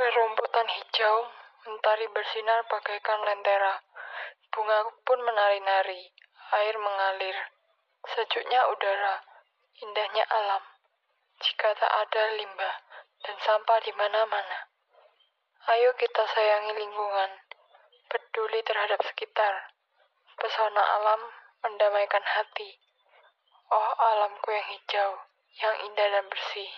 Rumputan hijau mentari bersinar bagaikan lentera. Bunga pun menari-nari, air mengalir. Sejuknya udara, indahnya alam. Jika tak ada limbah dan sampah di mana-mana. Ayo kita sayangi lingkungan, peduli terhadap sekitar. Pesona alam mendamaikan hati. Oh alamku yang hijau, yang indah dan bersih.